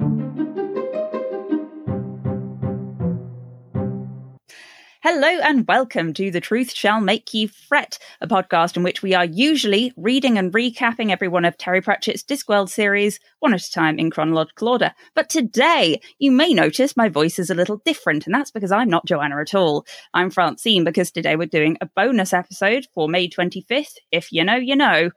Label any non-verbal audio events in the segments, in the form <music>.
Thank you. Hello and welcome to The Truth Shall Make You Fret, a podcast in which we are usually reading and recapping every one of Terry Pratchett's Discworld series, one at a time in chronological order. But today, you may notice my voice is a little different, and that's because I'm not Joanna at all. I'm Francine, because today we're doing a bonus episode for May 25th. If you know, you know.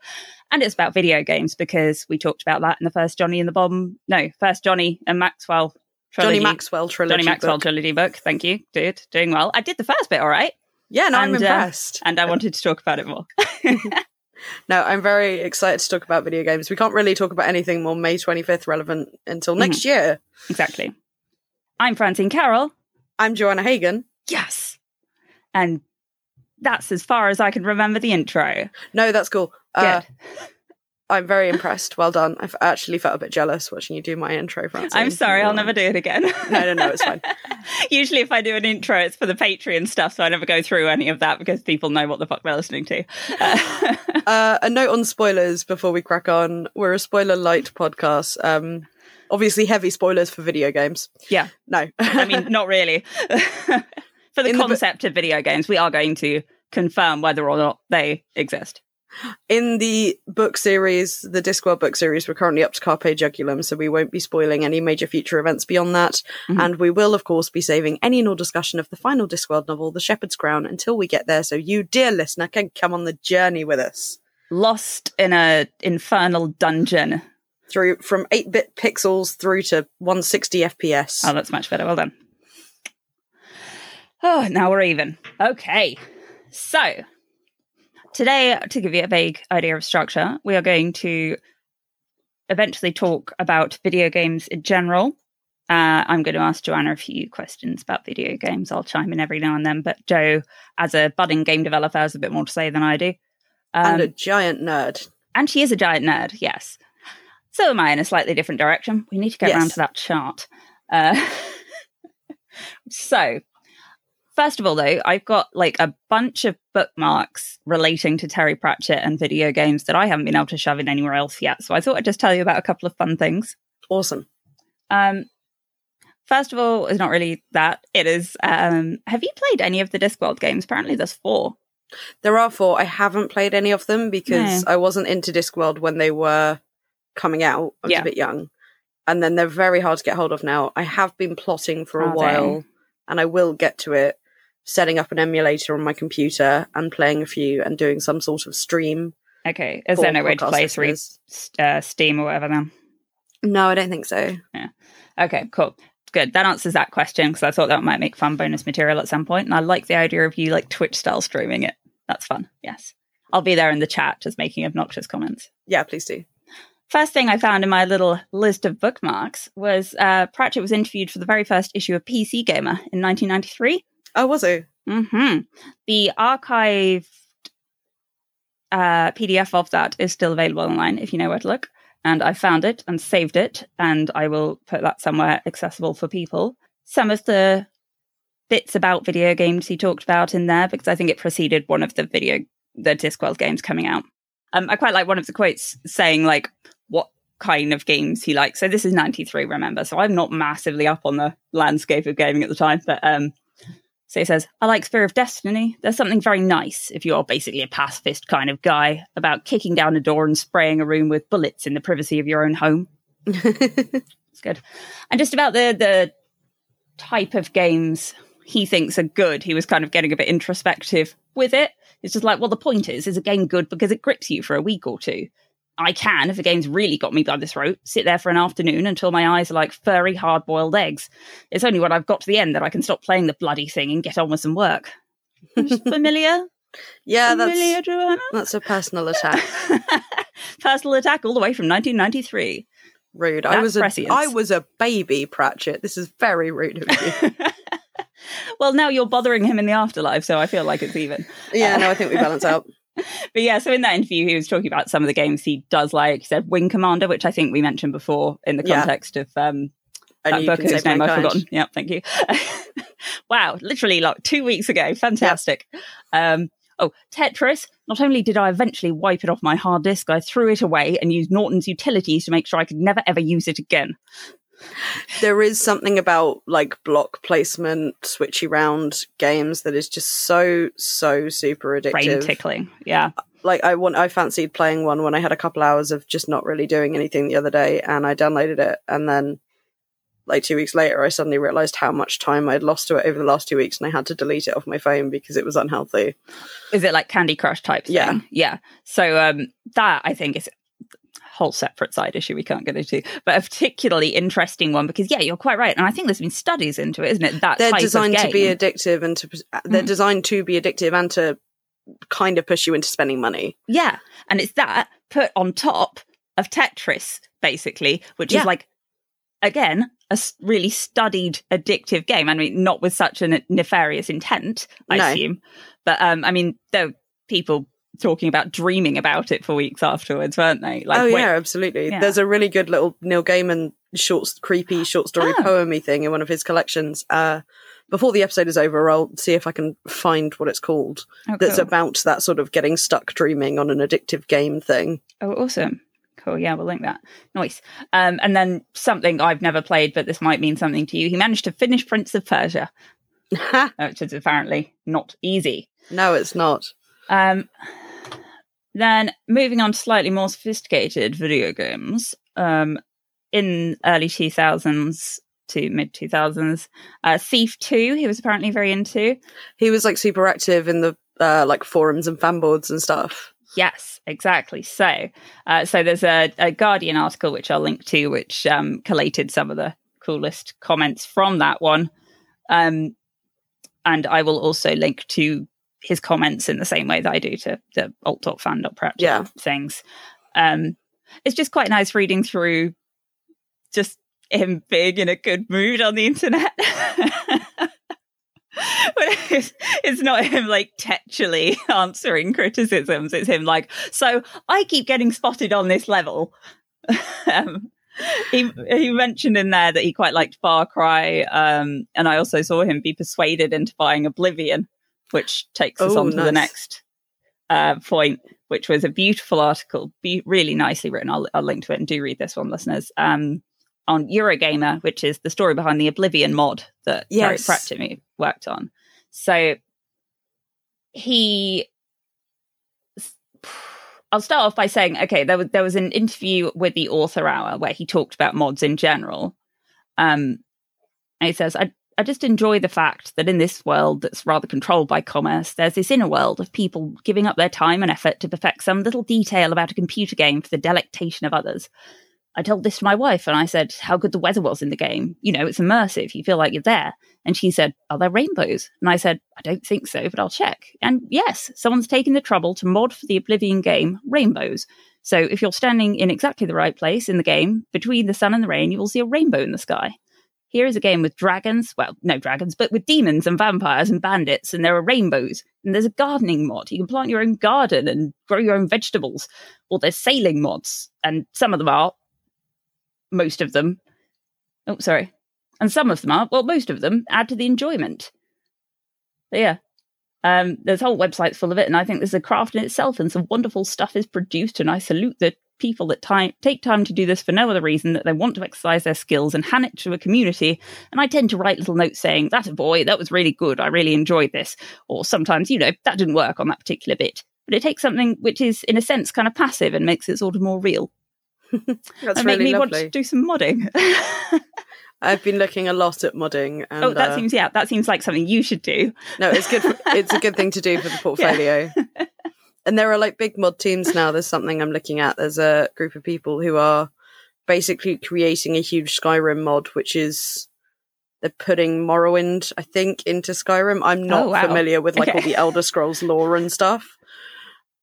And it's about video games because we talked about that in the first Johnny and the Bomb, no, first Johnny and Maxwell Johnny Maxwell trilogy. Johnny Maxwell book. trilogy book. Thank you, dude. Doing well. I did the first bit all right. Yeah, no, I'm And, uh, impressed. And I wanted to talk about it more. <laughs> <laughs> no, I'm very excited to talk about video games. We can't really talk about anything more May 25th relevant until next year. exactly. I'm Francine Carrel. I'm Joanna Hagen. Yes. And that's as far as I can remember the intro. No, that's cool. Uh, Good. I'm very impressed. Well done. I've actually felt a bit jealous watching you do my intro, Francine. I'm sorry, I'll never do it again. <laughs> No, no, no, it's fine. <laughs> Usually, if I do an intro, it's for the Patreon stuff, so I never go through any of that because people know what the fuck they're listening to. <laughs> Uh, a note on spoilers before we crack on. We're a spoiler light podcast. Um, obviously, heavy spoilers for video games. yeah, No, I mean, not really. for the In the concept of video games, we are going to confirm whether or not they exist. In the book series, the Discworld book series, we're currently up to Carpe Jugulum, so we won't be spoiling any major future events beyond that. Mhm. And we will, of course, be saving any and all discussion of the final Discworld novel, The Shepherd's Crown, until we get there, so you, dear listener, can come on the journey with us Lost in a infernal dungeon. through from 8-bit pixels through to 160 FPS. Oh, that's much better. Well done. Oh, now we're even. Okay. So, today, to give you a vague idea of structure, we are going to eventually talk about video games in general. Uh, I'm going to ask Joanna a few questions about video games. I'll chime in every now and then, but Joe, as a budding game developer, has a bit more to say than I do. Um, and a giant nerd. and she is a giant nerd, yes. So am I in a slightly different direction. We need to get Yes. around to that chart. Uh, <laughs> so, first of all, though, I've got like a bunch of bookmarks relating to Terry Pratchett and video games that I haven't been able to shove in anywhere else yet. So I thought I'd just tell you about a couple of fun things. Awesome. Um, first of all, it's not really that. It is. Um, have you played any of the Discworld games? Apparently, there's four. There are four. I haven't played any of them because I wasn't into Discworld when they were coming out. I was Yeah. a bit young. And then they're very hard to get hold of now. I have been plotting for a while they? and I will get to it, setting up an emulator on my computer and playing a few and doing some sort of stream. Okay, is there no way to play through uh, Steam or whatever then? No, I don't think so. Yeah. Okay, cool. Good. That answers that question because I thought that might make fun bonus material at some point, and I like the idea of you like Twitch style streaming it. That's fun. Yes, I'll be there in the chat just making obnoxious comments. Yeah, please do. First thing I found in my little list of bookmarks was uh, Pratchett was interviewed for the very first issue of PC Gamer in 1993. Oh, was it? hmm The archived uh, PDF of that is still available online if you know where to look. And I found it and saved it, and I will put that somewhere accessible for people. Some of the bits about video games he talked about in there because I think it preceded one of the video the Discworld games coming out. Um, I quite like one of the quotes saying like what kind of games he likes. So this is ninety three, remember? So I'm not massively up on the landscape of gaming at the time, but um, so he says, I like Spear of Destiny. There's something very nice, if you're basically a pacifist kind of guy, about kicking down a door and spraying a room with bullets in the privacy of your own home. <laughs> It's good. And just about the the type of games he thinks are good, he was kind of getting a bit introspective with it. It's just like, well, the point is, is a game good because it grips you for a week or two? I can, if a game's really got me by the throat, sit there for an afternoon until my eyes are like furry, hard boiled eggs. It's only when I've got to the end that I can stop playing the bloody thing and get on with some work. Familiar? <laughs> yeah, Familiar, that's Joanna? that's a personal attack. <laughs> Personal attack all the way from 1993. Rude. I was a. I was a baby, Pratchett. This is very rude of you. <laughs> well, now you're bothering him in the afterlife, so I feel like it's even. yeah, no, I think we uh, balance out. But yeah, so in that interview, he was talking about some of the games he does like. He said Wing Commander, which I think we mentioned before in the Yeah. context of um, that book whose name I've forgotten. Yeah, thank you. <laughs> wow, literally like two weeks ago. Fantastic. Um, oh, Tetris. Not only did I eventually wipe it off my hard disk, I threw it away and used Norton's utilities to make sure I could never ever use it again. There is something about like block placement, switchy round games that is just so so super addictive. Brain tickling. Yeah. Like I want, I fancied playing one when I had a couple hours of just not really doing anything the other day, and I downloaded it, and then like two weeks later, I suddenly realized how much time I'd lost to it over the last two weeks, and I had to delete it off my phone because it was unhealthy. Is it like Candy Crush type thing? Yeah. Yeah. So um that I think is whole separate side issue we can't get into. But a particularly interesting one because yeah, you're quite right. And I think there's been studies into it, isn't it? That they're designed to be addictive and to they're Mm. designed to be addictive and to kind of push you into spending money. Yeah. And it's that put on top of Tetris, basically, which Yeah. is like, again, a really studied addictive game. I mean, not with such a nefarious intent, I No. assume. But um, I mean, were people talking about dreaming about it for weeks afterwards, weren't they? Like, oh when- yeah, absolutely. yeah. There's a really good little Neil Gaiman short, creepy short story Oh. poemy thing in one of his collections. Uh, before the episode is over, I'll see if I can find what it's called. Oh, That's cool. about that sort of getting stuck dreaming on an addictive game thing. Oh, awesome. Cool. Yeah, we'll link that. Nice. Um, and then something I've never played, but this might mean something to you. He managed to finish Prince of Persia, <laughs> which is apparently not easy. no, it's not. Um, then moving on to slightly more sophisticated video games. Um, in early 2000s to mid 2000s, uh, Thief 2, he was apparently very into. He was like super active in the uh, like forums and fanboards and stuff. Yes, exactly. So, uh, so there's a, a Guardian article which I'll link to, which um, collated some of the coolest comments from that one, um, and I will also link to his comments in the same way that I do to the alt-fan alt.fan.prep Yeah. things. Um, it's just quite nice reading through just him being in a good mood on the internet. <laughs> But it's, it's not him like tetchily <laughs> answering criticisms. It's him like, so I keep getting spotted on this level. <laughs> um, he he mentioned in there that he quite liked Far Cry, um, and I also saw him be persuaded into buying Oblivion, which takes us Oh, on to the next uh, point, which was a beautiful article, be really nicely written. I'll, I'll link to it and do read this one, listeners. Um, on Eurogamer, which is the story behind the Oblivion mod that Gary Yes. Me worked on. So he I'll start off by saying, okay, there was there was an interview with the author hour where he talked about mods in general. Um and he says, I I just enjoy the fact that in this world that's rather controlled by commerce, there's this inner world of people giving up their time and effort to perfect some little detail about a computer game for the delectation of others. I told this to my wife and I said how good the weather was in the game. You know, it's immersive. You feel like you're there. And she said, Are there rainbows? And I said, I don't think so, but I'll check. And yes, someone's taken the trouble to mod for the Oblivion game rainbows. So if you're standing in exactly the right place in the game, between the sun and the rain, you will see a rainbow in the sky. Here is a game with dragons, well, no dragons, but with demons and vampires and bandits, and there are rainbows. And there's a gardening mod. You can plant your own garden and grow your own vegetables. Or there's sailing mods, and some of them are, most of them. Oh, sorry. And some of them are, well, most of them add to the enjoyment. But yeah. Um, there's whole websites full of it, and I think there's a craft in itself, and some wonderful stuff is produced. And I salute the people that time, take time to do this for no other reason that they want to exercise their skills and hand it to a community. And I tend to write little notes saying, "That a boy, that was really good. I really enjoyed this." Or sometimes, you know, that didn't work on that particular bit. But it takes something which is, in a sense, kind of passive and makes it sort of more real. <laughs> That's and make really me want to do some modding. <laughs> I've been looking a lot at modding. And, oh, that uh, seems yeah, that seems like something you should do. No, it's good. For, it's a good thing to do for the <laughs> portfolio. And there are like big mod teams now. There's something I'm looking at. There's a group of people who are basically creating a huge Skyrim mod, which is they're putting Morrowind, I think, into Skyrim. I'm not Oh, wow. familiar with like all the <laughs> Elder Scrolls lore and stuff.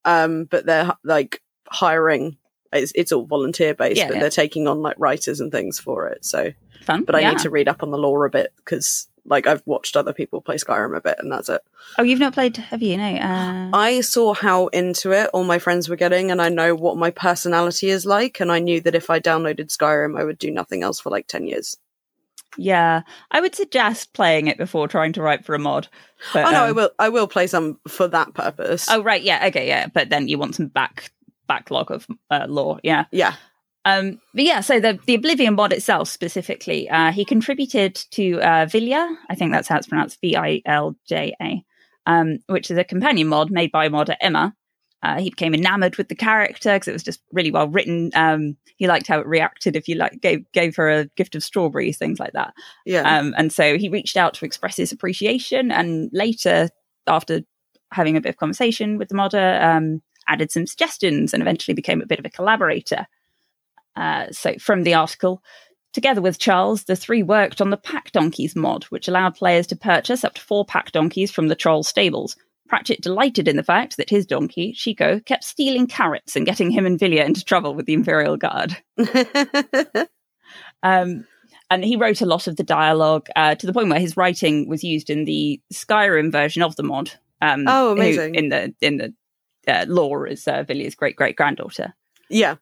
Um, but they're like hiring. It's, it's all volunteer based, Yeah, but yeah. they're taking on like writers and things for it. So, Fun, but I yeah. need to read up on the lore a bit because like I've watched other people play Skyrim a bit, and that's it. Oh, you've not played, have you? No. Uh, I saw how into it all my friends were getting, and I know what my personality is like, and I knew that if I downloaded Skyrim, I would do nothing else for like 10 years. yeah, I would suggest playing it before trying to write for a mod. But, oh, no, I um, will I will play some for that purpose. Oh, right, yeah, okay, yeah. But then you want some back backlog of uh, lore, yeah. yeah. Um, but yeah, so the, the Oblivion mod itself specifically, uh, he contributed to uh, Vilja, I think that's how it's pronounced, V I L J A, um, which is a companion mod made by modder Emma. Uh, he became enamored with the character because it was just really well written. Um, he liked how it reacted if you like gave gave her a gift of strawberries, things like that. Yeah. Um, and so he reached out to express his appreciation, and later, after having a bit of conversation with the modder, um, added some suggestions and eventually became a bit of a collaborator. Uh, so from the article, together with Charles, the three worked on the Pack Donkeys mod, which allowed players to purchase up to four pack donkeys from the troll stables. Pratchett delighted in the fact that his donkey, Chico, kept stealing carrots and getting him and Vilja into trouble with the Imperial Guard. <laughs> Um, and he wrote a lot of the dialogue uh, to the point where his writing was used in the Skyrim version of the mod. Um, Oh, who amazing. in the in the uh, lore as uh, Vilja's great great granddaughter. yeah.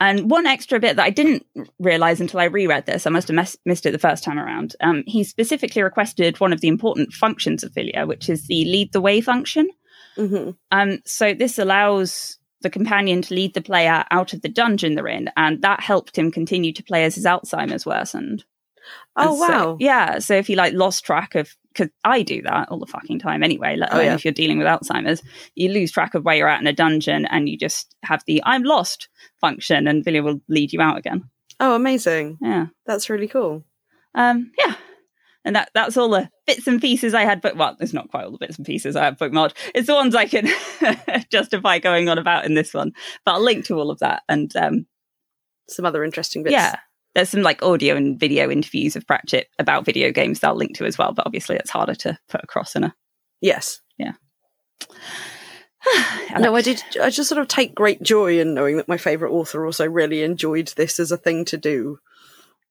And one extra bit that I didn't realize until I reread this, I must have mess- missed it the first time around. Um, he specifically requested one of the important functions of Vilja, which is the lead the way function. hmm Um, so this allows the companion to lead the player out of the dungeon they're in, and that helped him continue to play as his Alzheimer's worsened. Oh And so- wow. yeah. So if you like lost track of, because I do that all the fucking time anyway. Let Oh, alone yeah. if you're dealing with Alzheimer's, you lose track of where you're at in a dungeon, and you just have the "I'm lost" function, and Vilja will lead you out again. Oh, amazing. Yeah. That's really cool. Um. Yeah. And that that's all the bits and pieces I had, but well, it's not quite all the bits and pieces I have bookmarked. It's the ones I can <laughs> justify going on about in this one. But I'll link to all of that. And um, Some other interesting bits. yeah, there's some like audio and video interviews of Pratchett about video games that I'll link to as well. But obviously, it's harder to put across in a. Yes. Yeah. <sighs> No, I did. I just sort of take great joy in knowing that my favorite author also really enjoyed this as a thing to do.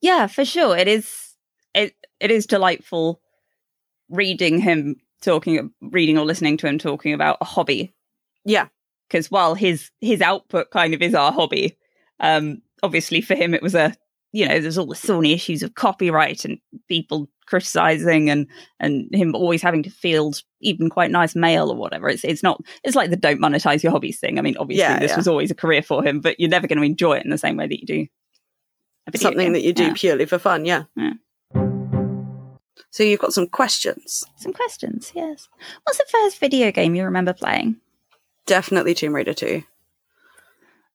Yeah, for sure. It is. It it is delightful reading him talking, reading or listening to him talking about a hobby Yeah. because while his his output kind of is our hobby, um, obviously for him it was a you know there's all the thorny issues of copyright and people criticizing and and him always having to field even quite nice mail or whatever. It's it's not it's like the don't monetize your hobbies thing. I mean, obviously Yeah, this yeah. was always a career for him, but you're never going to enjoy it in the same way that you do Something game. that you do Yeah. purely for fun. Yeah. Yeah. So you've got some questions. Some questions, yes. What's the first video game you remember playing? Definitely Tomb Raider 2.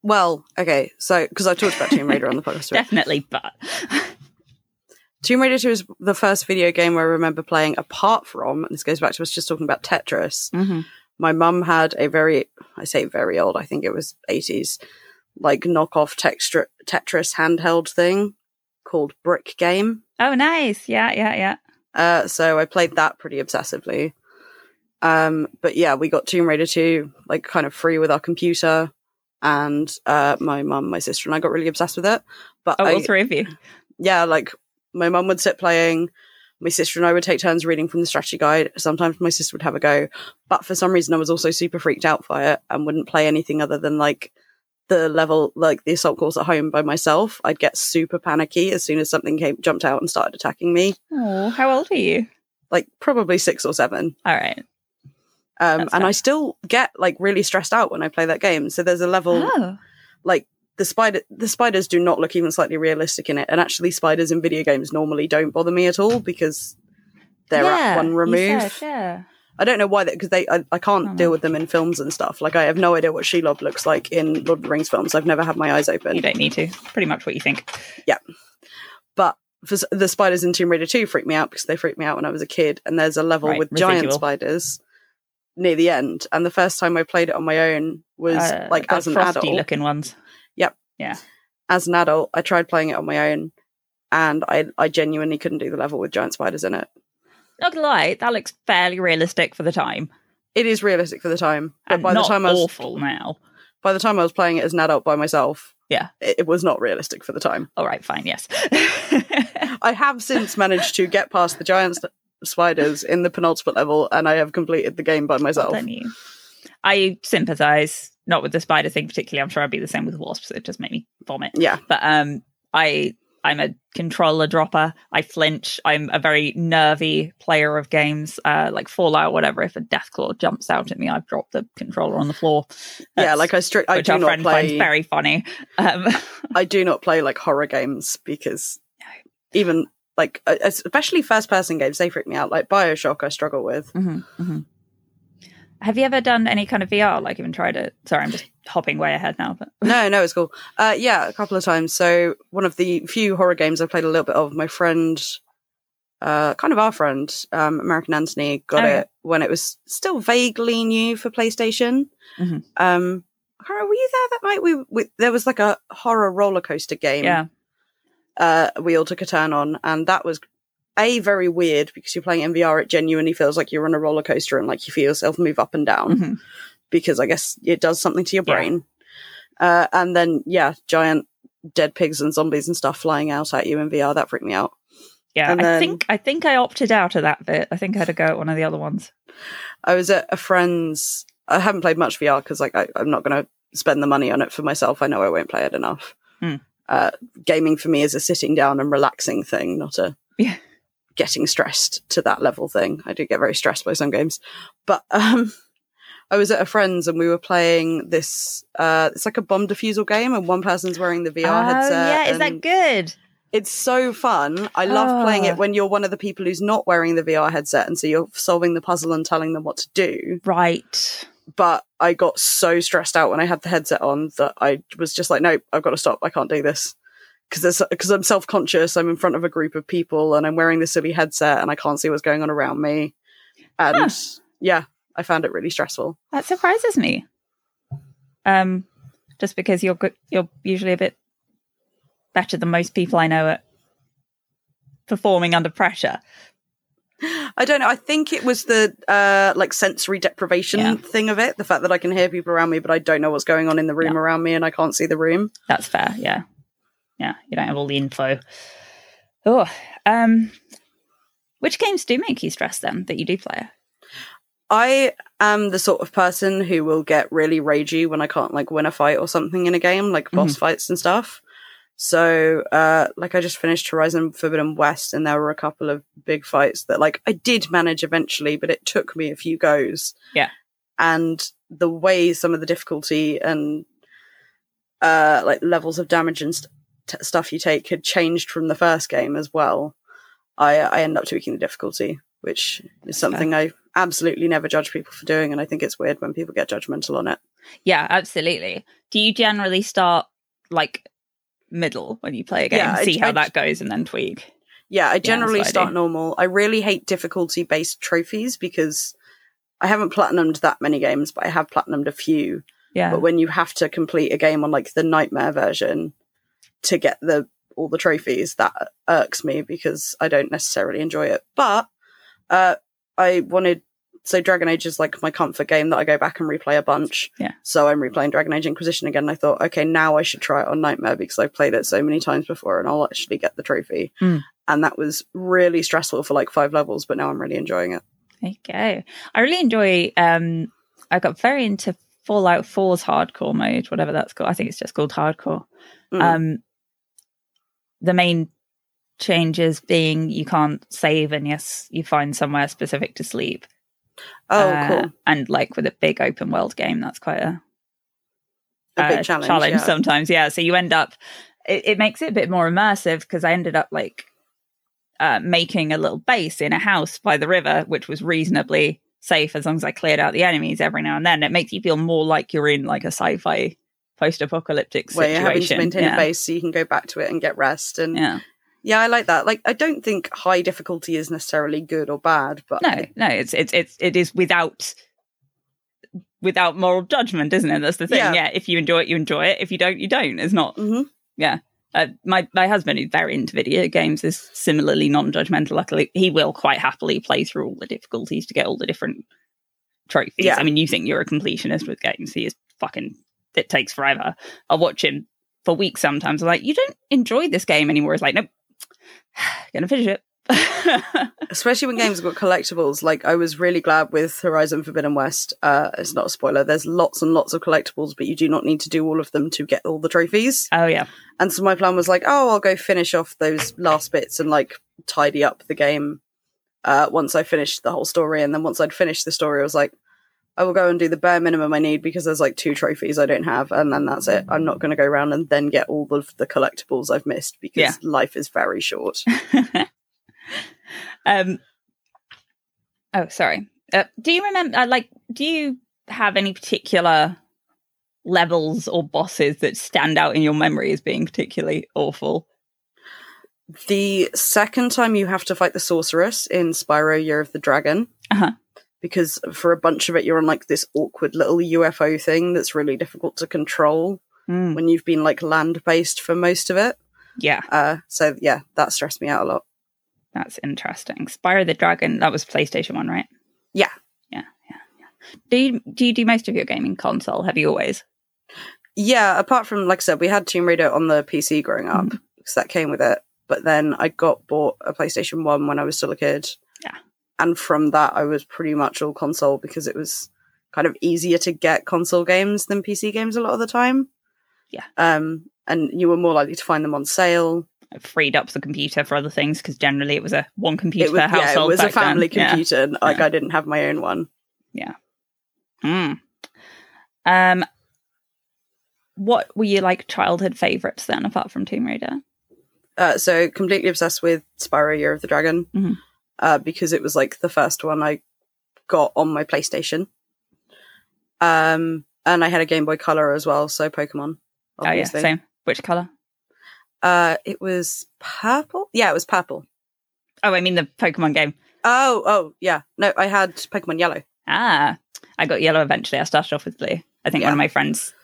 Well, okay, so because I talked about Tomb Raider on the <laughs> podcast. Definitely, but <laughs> Tomb Raider 2 is the first video game I remember playing apart from, and this goes back to us just talking about Tetris. Mhm. My mum had a very, I say very old, I think it was 80s, like knockoff textra- Tetris handheld thing called Brick Game. oh, nice, yeah, yeah, yeah. Uh, so I played that pretty obsessively. Um, but yeah, we got Tomb Raider 2 like kind of free with our computer, and uh, my mum, my sister, and I got really obsessed with it. But Oh, I, all three of you. yeah, like my mum would sit playing. My sister and I would take turns reading from the strategy guide. Sometimes my sister would have a go, but for some reason I was also super freaked out by it and wouldn't play anything other than like the level, like the assault course at home by myself. I'd get super panicky as soon as something came, jumped out and started attacking me. Oh, how old are you? Like probably six or seven. All right. Um, and. I still get like really stressed out when I play that game. So there's a level Oh, like the spider the spiders do not look even slightly realistic in it. And actually spiders in video games normally don't bother me at all because they're yeah, at one remove. said, yeah. I don't know why that because they I, I can't Oh, deal with them in films and stuff. Like I have no idea what Shelob looks like in Lord of the Rings films. I've never had my eyes open. You don't need to. Pretty much what you think. Yeah. But for, the spiders in Tomb Raider 2 freaked me out because they freaked me out when I was a kid. And there's a level Right, with giant spiders near the end. And the first time I played it on my own was Uh, like as an frosty adult. looking ones. Yep. Yeah. As an adult, I tried playing it on my own, and I I genuinely couldn't do the level with giant spiders in it. Not gonna lie, that looks fairly realistic for the time, It is realistic for the time, but and by the time I was awful now. by the time I was playing it as an adult by myself, Yeah. it, it was not realistic for the time. All right, fine, yes. <laughs> I have since managed to get past the giant spiders in the penultimate level, and I have completed the game by myself. Well you. I sympathise, not with the spider thing particularly. I'm sure I'd be the same with wasps. It just made me vomit. Yeah, But um, I I'm a controller dropper. I flinch. I'm a very nervy player of games, uh, like Fallout, whatever. If a Deathclaw jumps out at me, I've dropped the controller on the floor. yeah, like I stri- I which do our not friend finds very funny. Um, <laughs> I do not play like horror games because even like uh, especially first person games they freak me out. Like Bioshock, I struggle with. mhm, mhm. Have you ever done any kind of VR? Like even tried it? Sorry, I'm just hopping way ahead now. But no, <laughs> no, it's cool. Uh, yeah, a couple of times. So one of the few horror games i've played a little bit of, my friend, uh, kind of our friend, um, American Anthony, got Oh, it when it was still vaguely new for PlayStation. Mhm. Um, remember, were you there that night? We, we there was like a horror roller coaster game. yeah, uh, we all took a turn on, and that was a very weird because you're playing in VR. It genuinely feels like you're on a roller coaster and like you feel yourself move up and down Mhm. because I guess it does something to your Yeah. brain. Uh, and then yeah, giant dead pigs and zombies and stuff flying out at you in VR that freaked me out. yeah. And I then- think I think I opted out of that bit. I think I had to go at one of the other ones. I was at a friend's. I haven't played much VR because like I, I'm not going to spend the money on it for myself. I know I won't play it enough. Hmm. Uh, gaming for me is a sitting down and relaxing thing, not a Yeah. getting stressed to that level thing. I do get very stressed by some games, but um, I was at a friend's and we were playing this. Uh, it's like a bomb defusal game, and one person's wearing the VR oh headset. yeah, is that good? It's so fun. I love playing Ah. it when you're one of the people who's not wearing the VR headset, and so you're solving the puzzle and telling them what to do Right. But I got so stressed out when I had the headset on that I was just like, nope, I've got to stop. I can't do this because because I'm self conscious. I'm in front of a group of people and I'm wearing this silly headset and I can't see what's going on around me. And Huh. yeah, I found it really stressful. That surprises me. Um, just because you're good, you're usually a bit better than most people I know at performing under pressure. I don't know. I think it was the uh like sensory deprivation Yeah. thing of it, the fact that I can hear people around me, but I don't know what's going on in the room Yeah. around me and I can't see the room. That's fair. Yeah, yeah. You don't have all the info. Oh, um, which games do make you stressed then that you do play? I am the sort of person who will get really ragey when I can't like win a fight or something in a game, like boss fights and stuff. So, uh, like I just finished Horizon Forbidden West, and there were a couple of big fights that like I did manage eventually, but it took me a few goes. Yeah. and the way some of the difficulty and uh, like levels of damage and st- t- stuff you take had changed from the first game as well. I I end up tweaking the difficulty, which is something I absolutely never judge people for doing, and I think it's weird when people get judgmental on it. Yeah, absolutely. Do you generally start like middle when you play a game, Yeah, I- see how I- that goes, and then tweak? Yeah, I generally that's what I start normal. I really hate difficulty based trophies because I haven't platinumed that many games, but I have platinumed a few. Yeah, But when you have to complete a game on like the nightmare version to get the all the trophies, that irks me because I don't necessarily enjoy it. But uh I wanted so Dragon Age is like my comfort game that I go back and replay a bunch. Yeah. So I'm replaying Dragon Age Inquisition again. And I thought, okay, now I should try it on Nightmare because I've played it so many times before and I'll actually get the trophy. Mm. And that was really stressful for like five levels, but now I'm really enjoying it. There you go. I really enjoy. Um, I got very into Fallout 4's hardcore mode, whatever that's called. I think it's just called hardcore. Mm. Um, the main changes being you can't save, and yes, you find somewhere specific to sleep. Oh, Uh, cool. And like with a big open world game, that's quite a, A uh, big challenge. yeah. sometimes. Yeah. So you end up, it, it makes it a bit more immersive because I ended up like uh, making a little base in a house by the river, which was reasonably safe as long as I cleared out the enemies every now and then. It makes you feel more like you're in like a sci-fi post-apocalyptic Where situation. you're having to maintain yeah. a base so you can go back to it and get rest. And Yeah. Yeah, I like that. Like, I don't think high difficulty is necessarily good or bad, but No, no, it's it's it's it is without without moral judgment, isn't it? That's the thing. Yeah. Yeah. If you enjoy it, you enjoy it. If you don't, you don't. It's not. Mhm. Yeah. Uh, my my husband, who's very into video games, is similarly non-judgmental. Luckily, he will quite happily play through all the difficulties to get all the different trophies. Yeah. I mean, you think you're a completionist with games? He is fucking. It takes forever. I'll watch him for weeks sometimes. I'm like, you don't enjoy this game anymore. He's like, nope, <sighs> gonna finish it. <laughs> especially when games have got collectibles. Like I was really glad with Horizon Forbidden West. Uh, it's not a spoiler. There's lots and lots of collectibles, but you do not need to do all of them to get all the trophies. oh yeah. And so my plan was like, oh, I'll go finish off those last bits and like tidy up the game uh, once I finished the whole story. And then once I'd finished the story, I was like, I will go and do the bare minimum I need because there's like two trophies I don't have, and then that's it. I'm not going to go around and then get all of the collectibles I've missed because Yeah. life is very short. <laughs> um. Oh, sorry. Uh, do you remember? Uh, like, do you have any particular levels or bosses that stand out in your memory as being particularly awful? the second time you have to fight the sorceress in Spyro Year of the Dragon, Uh-huh. Because for a bunch of it you're on like this awkward little UFO thing that's really difficult to control Mm, when you've been like land based for most of it. yeah, Uh, so yeah, that stressed me out a lot. that's interesting. Spyro the Dragon. That was PlayStation One, right? Yeah. Yeah, yeah, yeah. Do you do you do most of your gaming console? Have you always? Yeah, apart from like I said, we had Tomb Raider on the PC growing up Mhm. because that came with it. But then I got bought a PlayStation One when I was still a kid. Yeah. And from that I was pretty much all console because it was kind of easier to get console games than PC games a lot of the time. Yeah. um, and you were more likely to find them on sale. I freed up the computer for other things because generally it was a one computer was, per yeah, it was a then. family Yeah. computer. and, Like Yeah. I didn't have my own one. Yeah. Mm. Um, what were your like childhood favorites then, apart from Tomb Raider? Uh, so completely obsessed with Spyro Year of the Dragon Mhm. Uh, because it was like the first one I got on my PlayStation. Um, and I had a Game Boy Color as well, so Pokemon. Obviously. Oh yeah, same. Which color? Uh, it was purple. Yeah, it was purple. Oh, I mean the Pokemon game. Oh, oh, yeah. No, I had Pokemon Yellow. Ah, I got yellow eventually. I started off with blue. I think Yeah. one of my friends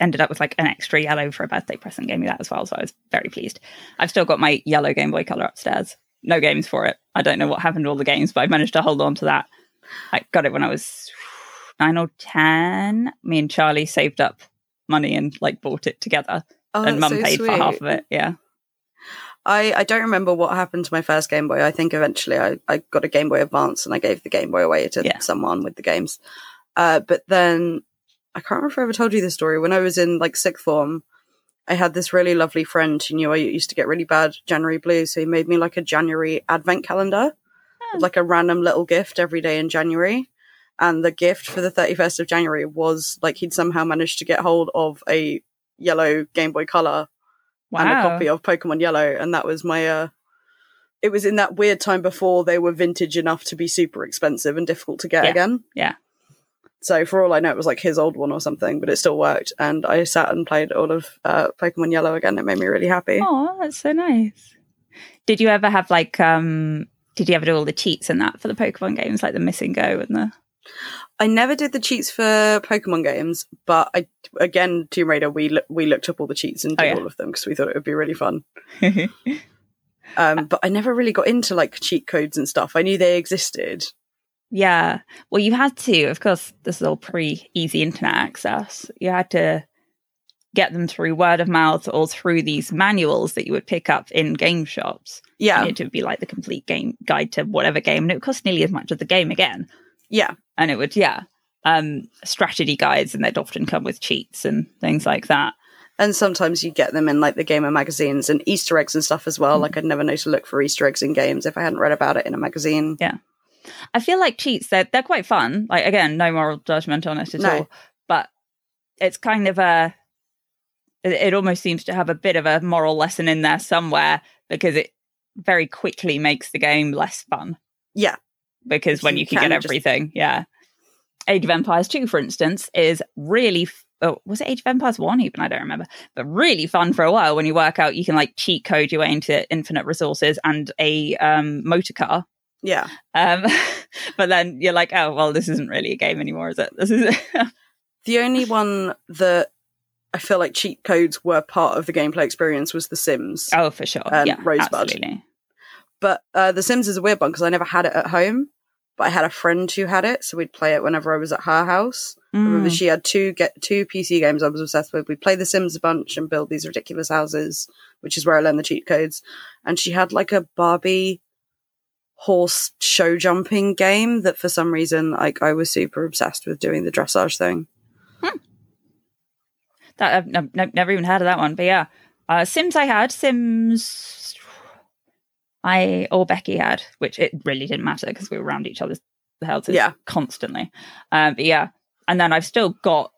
ended up with like an extra yellow for a birthday present, gave me that as well. So I was very pleased. I've still got my yellow Game Boy Color upstairs. No games for it. I don't know what happened to all the games, but I managed to hold on to that. I got it when I was nine or ten. Me and Charlie saved up money and like bought it together, Oh, and Mum so paid sweet. for half of it. Yeah. I, I don't remember what happened to my first Game Boy. I think eventually I, I got a Game Boy Advance and I gave the Game Boy away to Yeah. someone with the games. Uh, but then I can't remember if I ever told you this story. When I was in like sixth form, I had this really lovely friend who knew I used to get really bad January blues. So he made me like a January advent calendar, with, like a random little gift every day in January. And the gift for the 31st of January was like he'd somehow managed to get hold of a yellow Game Boy Color Wow. and a copy of Pokemon Yellow, and that was my. uh It was in that weird time before they were vintage enough to be super expensive and difficult to get Yeah, again. yeah. So for all I know, it was like his old one or something, but it still worked. And I sat and played all of uh, Pokemon Yellow again. It made me really happy. Oh, that's so nice. Did you ever have like um did you ever do all the cheats and that for the Pokemon games, like the MissingNo and the I never did the cheats for Pokemon games, but I again Tomb Raider we we looked up all the cheats and Oh, did yeah. all of them because we thought it would be really fun. <laughs> Um, but I never really got into like cheat codes and stuff. I knew they existed. Yeah. Well, you had to, of course, this is all pre easy internet access. You had to get them through word of mouth or through these manuals that you would pick up in game shops. Yeah, And it would be like the complete game guide to whatever game. And it would cost nearly as much as the game again. yeah. And it would, yeah, um, strategy guides, and they'd often come with cheats and things like that. And sometimes you get them in like the gamer magazines and Easter eggs and stuff as well. Mm. Like I'd never know to look for Easter eggs in games if I hadn't read about it in a magazine. I feel like cheats, they're, they're quite fun. Like, again, no moral judgment on it at No. all. But it's kind of a, it, it almost seems to have a bit of a moral lesson in there somewhere because it very quickly makes the game less fun. Yeah. Because when You you, can, get just- everything, yeah. Age of Empires 2, for instance, is really, f- oh, was it Age of Empires 1 even? I don't remember. But really fun for a while when you work out you can like cheat code your way into infinite resources and a um, motor car. Yeah. Um, <laughs> but then you're like, oh well, this isn't really a game anymore, is it? This is <laughs> The only one that I feel like cheat codes were part of the gameplay experience was The Sims. oh for sure, Um, yeah, Rosebud. absolutely. But uh, The Sims is a weird one because I never had it at home. But I had a friend who had it, so we'd play it whenever I was at her house. I remember Mm. she had two get two PC games I was obsessed with. We'd play The Sims a bunch and build these ridiculous houses, which is where I learned the cheat codes. And she had like a Barbie horse show jumping game that for some reason like I was super obsessed with doing the dressage thing. That I've, never even heard of that one, but yeah, uh, Sims I had Sims. I or Becky had, which it really didn't matter because we were around each other's houses Yeah. constantly. Um, but yeah, and then I've still got,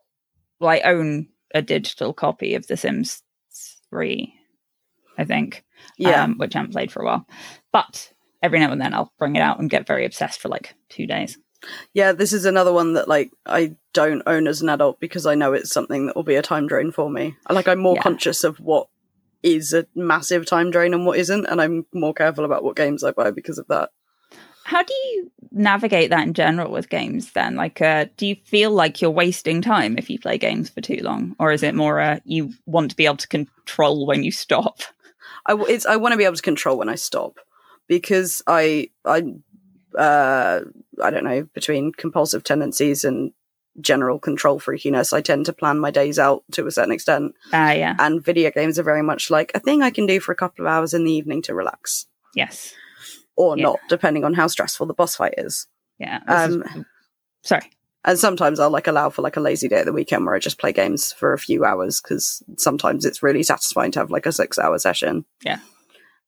well, I own a digital copy of The Sims Three, I think, Yeah. um, which I haven't played for a while. But every now and then I'll bring it out and get very obsessed for like two days. Yeah, this is another one that like I don't own as an adult because I know it's something that will be a time drain for me. Like I'm more Yeah. conscious of what is a massive time drain and what isn't, and I'm more careful about what games I buy because of that. How do you navigate that in general with games then? Like, uh, do you feel like you're wasting time if you play games for too long? Or is it more uh, you want to be able to control when you stop? I w- it's I want to be able to control when I stop because I I uh I don't know between compulsive tendencies and general control freakiness I tend to plan my days out to a certain extent Ah, yeah. and video games are very much like a thing I can do for a couple of hours in the evening to relax Yes. or Yeah. not depending on how stressful the boss fight is Yeah. this is- um sorry. and sometimes I'll like allow for like a lazy day at the weekend where I just play games for a few hours because sometimes it's really satisfying to have like a six hour session. Yeah.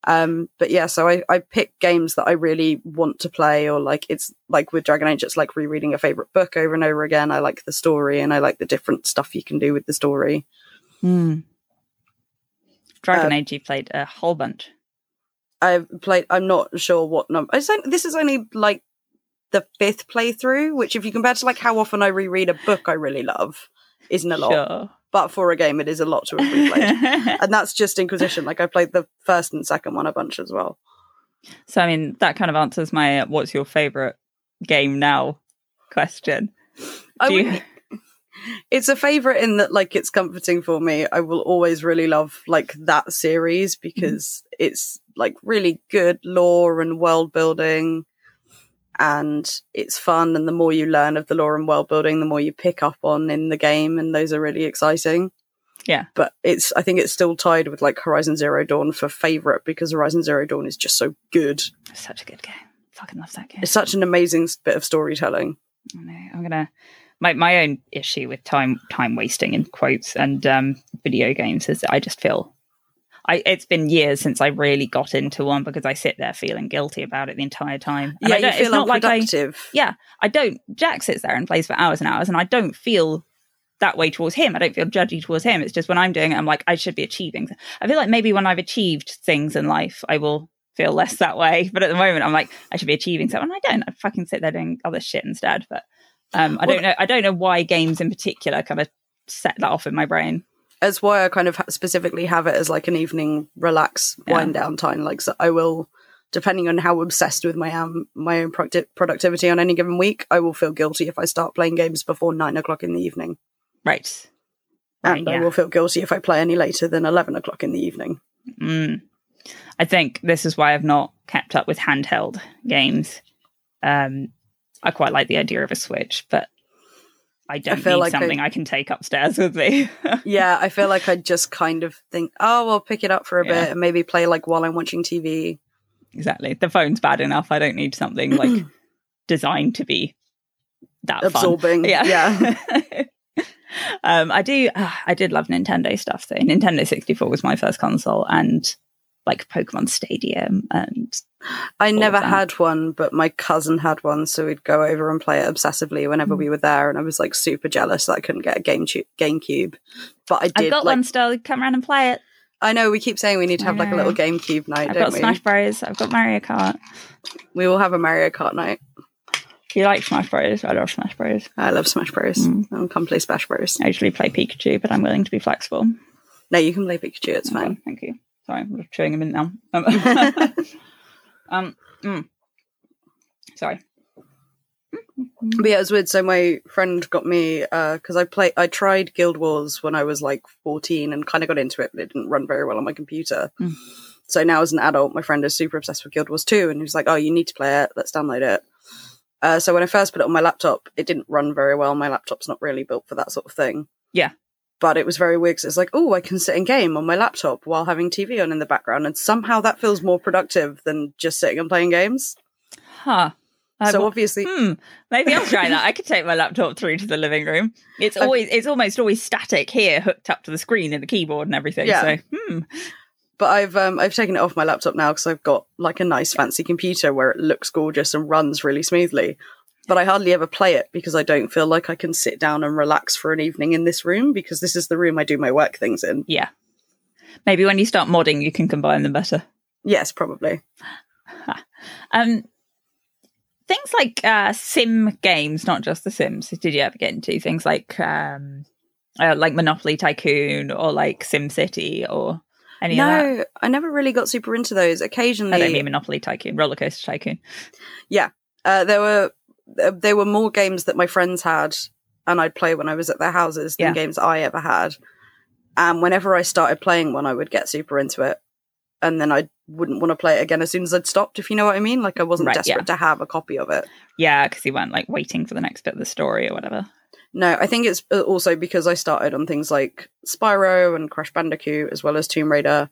Um, but yeah, so I, I pick games that I really want to play or like it's like with Dragon Age, it's like rereading a favorite book over and over again. I like the story and I like the different stuff you can do with the story. Hmm. Dragon Uh, Age, you played a whole bunch. I've played, I'm not sure what number. It's only, this is only like the fifth playthrough, which if you compare to like how often I reread a book I really love, isn't a lot. Sure. But for a game, it is a lot to have replayed. <laughs> and that's just Inquisition. Like I played the first and second one a bunch as well. so, I mean, that kind of answers my uh, what's your favorite game now question. You- <laughs> it's a favorite in that like it's comforting for me. I will always really love like that series because it's like really good lore and world building and it's fun and the more you learn of the lore and world building the more you pick up on in the game and those are really exciting. Yeah. But it's I think it's still tied with like Horizon Zero Dawn for favorite because Horizon Zero Dawn is just so good. Such a good game. Fucking love that game. It's such an amazing bit of storytelling. I know. I'm gonna my my own issue with time time wasting in quotes and um, video games is that I just feel I it's been years since I really got into one because I sit there feeling guilty about it the entire time. And yeah, I don't- it's not like I yeah I don't. Jack sits there and plays for hours and hours, and I don't feel that way towards him. I don't feel judgy towards him. It's just when I'm doing it, I'm like I should be achieving. I feel like maybe when I've achieved things in life, I will feel less that way. <laughs> But at the moment, I'm like I should be achieving something. I don't. I fucking sit there doing other shit instead. But um, I Well, don't know. I don't know why games in particular kind of set that off in my brain. That's why I kind of specifically have it as like an evening relax Yeah. wind down time. Like so I will, depending on how obsessed with my am my own producti- productivity on any given week, I will feel guilty if I start playing games before nine o'clock in the evening, Right. Right, and I will feel guilty if I play any later than eleven o'clock in the evening. Mm. I think this is why I've not kept up with handheld games. Um, I quite like the idea of a Switch, but I don't feel need like something I... can take upstairs with me. <laughs> yeah, I feel like I just kind of think, oh, I'll pick it up for a Yeah. bit and maybe play like while I'm watching TV. exactly. The phone's bad enough. I don't need something <clears throat> like designed to be that fun. Absorbing, Yeah. yeah. <laughs> <laughs> um, I do. Uh, I did love Nintendo stuff. So Nintendo 64 was my first console, and like Pokemon Stadium and I never had one, but my cousin had one, so we'd go over and play it obsessively whenever Mm. we were there, and I was like super jealous that I couldn't get a game tu- GameCube. But I I've did. got like, one still. Come around and play it. I know we keep saying we need to have like a little. GameCube night, I've don't got we? Smash Bros. I've got Mario Kart. We will have a Mario Kart night. You like Smash Bros? I love Smash Bros. I love Smash Bros. Mm. I'll come play Smash Bros. I usually play Pikachu, but I'm willing to be flexible. No, you can play Pikachu. It's Okay, fine. thank you. Sorry, I'm just chewing a mint now. <laughs> Um, <laughs> um, mm. sorry. But yeah, it was weird. So my friend got me because I play. I tried Guild Wars when I was like fourteen and kind of got into it, but it didn't run very well on my computer. Mm. So now, as an adult, my friend is super obsessed with Guild Wars 2, and he's like, "Oh, you need to play it. Let's download it." Uh, so when I first put it on my laptop, it didn't run very well. My laptop's not really built for that sort of thing. Yeah. But it was very weird 'cause it's like, oh, I can sit and game on my laptop while having TV on in the background, and somehow that feels more productive than just sitting and playing games. Huh. I so obviously, Hmm. Maybe I'll try that. I could take my laptop through to the living room. It's always it's almost always static here, hooked up to the screen and the keyboard and everything. Yeah. So hmm. but I've um, I've taken it off my laptop now because I've got like a nice fancy computer where it looks gorgeous and runs really smoothly. But I hardly ever play it because I don't feel like I can sit down and relax for an evening in this room because this is the room I do my work things in. Yeah. Maybe when you start modding you can combine them better. Yes, probably. <laughs> Um things like uh sim games, not just the Sims. Did you ever get into things like um uh, like Monopoly Tycoon or like Sim City or any of that? no, I never really got super into those. Occasionally, I don't mean Monopoly Tycoon, Roller Coaster Tycoon. Yeah, uh, there were there were more games that my friends had and I'd play when I was at their houses than Yeah. games I ever had. And whenever I started playing one, I would get super into it, and then I wouldn't want to play it again as soon as I'd stopped. If you know what I mean, like I wasn't Right, desperate to have a copy of it. Yeah, because you weren't like waiting for the next bit of the story or whatever. No, I think it's uh, also because I started on things like Spyro and Crash Bandicoot as well as Tomb Raider.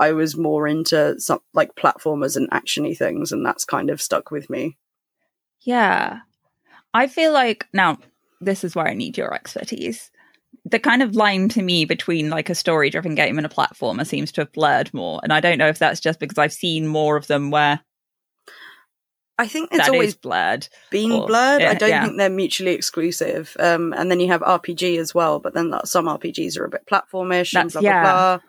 I was more into some like platformers and actiony things, and that's kind of stuck with me. Yeah. I feel like now this is where I need your expertise. The kind of line to me between like a story driven game and a platformer seems to have blurred more. And I don't know if that's just because I've seen more of them where I think it's always blurred. been or- blurred. yeah, I don't yeah. think they're mutually exclusive. Um, and then you have RPG as well, but then like, some RPGs are a bit platformish and blah yeah. blah blah.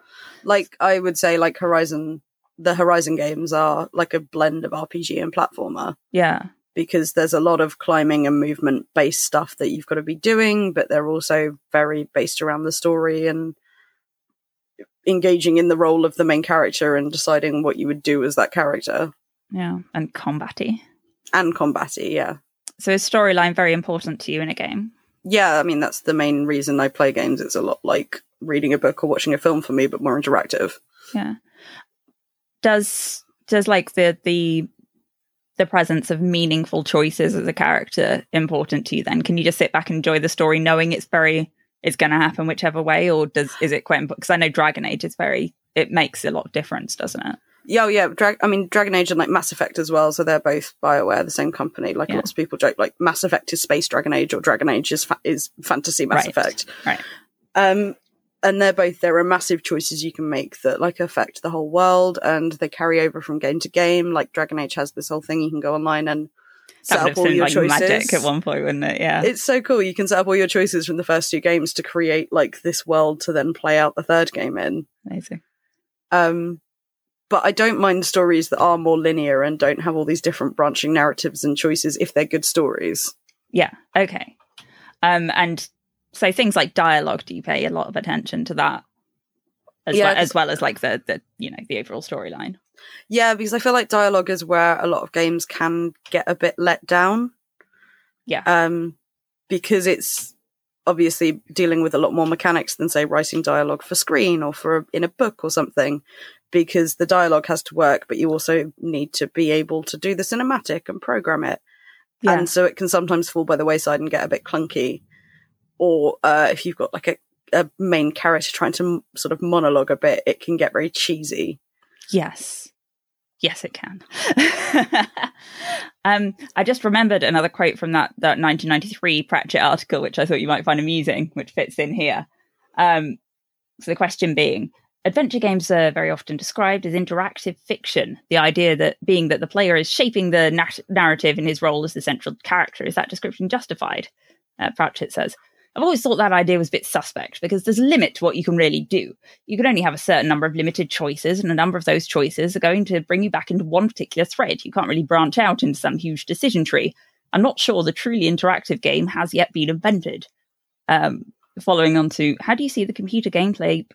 Like I would say, like Horizon, the Horizon games are like a blend of RPG and platformer Yeah. Because there's a lot of climbing and movement based stuff that you've got to be doing, but they're also very based around the story and engaging in the role of the main character and deciding what you would do as that character Yeah. And combatty. and combatty. Yeah. So is storyline very important to you in a game? yeah, I mean that's the main reason I play games. It's a lot like reading a book or watching a film for me, but more interactive. Yeah. Does does like the the the presence of meaningful choices as a character important to you then? Can you just sit back and enjoy the story knowing it's very it's going to happen whichever way or does is it quite because I know Dragon Age is very it makes a lot of difference, doesn't it? Yeah, oh, yeah. Drag- I mean, Dragon Age and like Mass Effect as well. So they're both Bioware, the same company. Like Yeah. lots of people joke, like Mass Effect is space Dragon Age, or Dragon Age is fa- is fantasy Mass Right. Effect. Right. Um, and they're both there are massive choices you can make that like affect the whole world, and they carry over from game to game. Like Dragon Age has this whole thing you can go online and set That up all your like choices. magic at one point, wouldn't it? Yeah. It's so cool. You can set up all your choices from the first two games to create like this world to then play out the third game in. Amazing. Um, but I don't mind stories that are more linear and don't have all these different branching narratives and choices if they're good stories. Yeah. Okay. Um, and so things like dialogue, do you pay a lot of attention to that? As, Yeah, well, as well as like the, the you know the overall storyline. Yeah, because I feel like dialogue is where a lot of games can get a bit let down. Yeah. Um, because it's obviously dealing with a lot more mechanics than say writing dialogue for screen or for a, in a book or something. Because the dialogue has to work, but you also need to be able to do the cinematic and program it. Yeah. and so it can sometimes fall by the wayside and get a bit clunky. Or uh, if you've got like a, a main character trying to sort of monologue a bit, it can get very cheesy. Yes. Yes, it can. <laughs> um, I just remembered another quote from that, that 1993 Pratchett article, which I thought you might find amusing, which fits in here. Um, so the question being, adventure games are very often described as interactive fiction. The idea that being that the player is shaping the nat- narrative in his role as the central character. Is that description justified? Uh, Pratchett says. I've always thought that idea was a bit suspect because there's a limit to what you can really do you can only have a certain number of limited choices, and a number of those choices are going to bring you back into one particular thread. You can't really branch out into some huge decision tree. I'm not sure the truly interactive game has yet been invented. Um, following on to how do you see the computer gameplay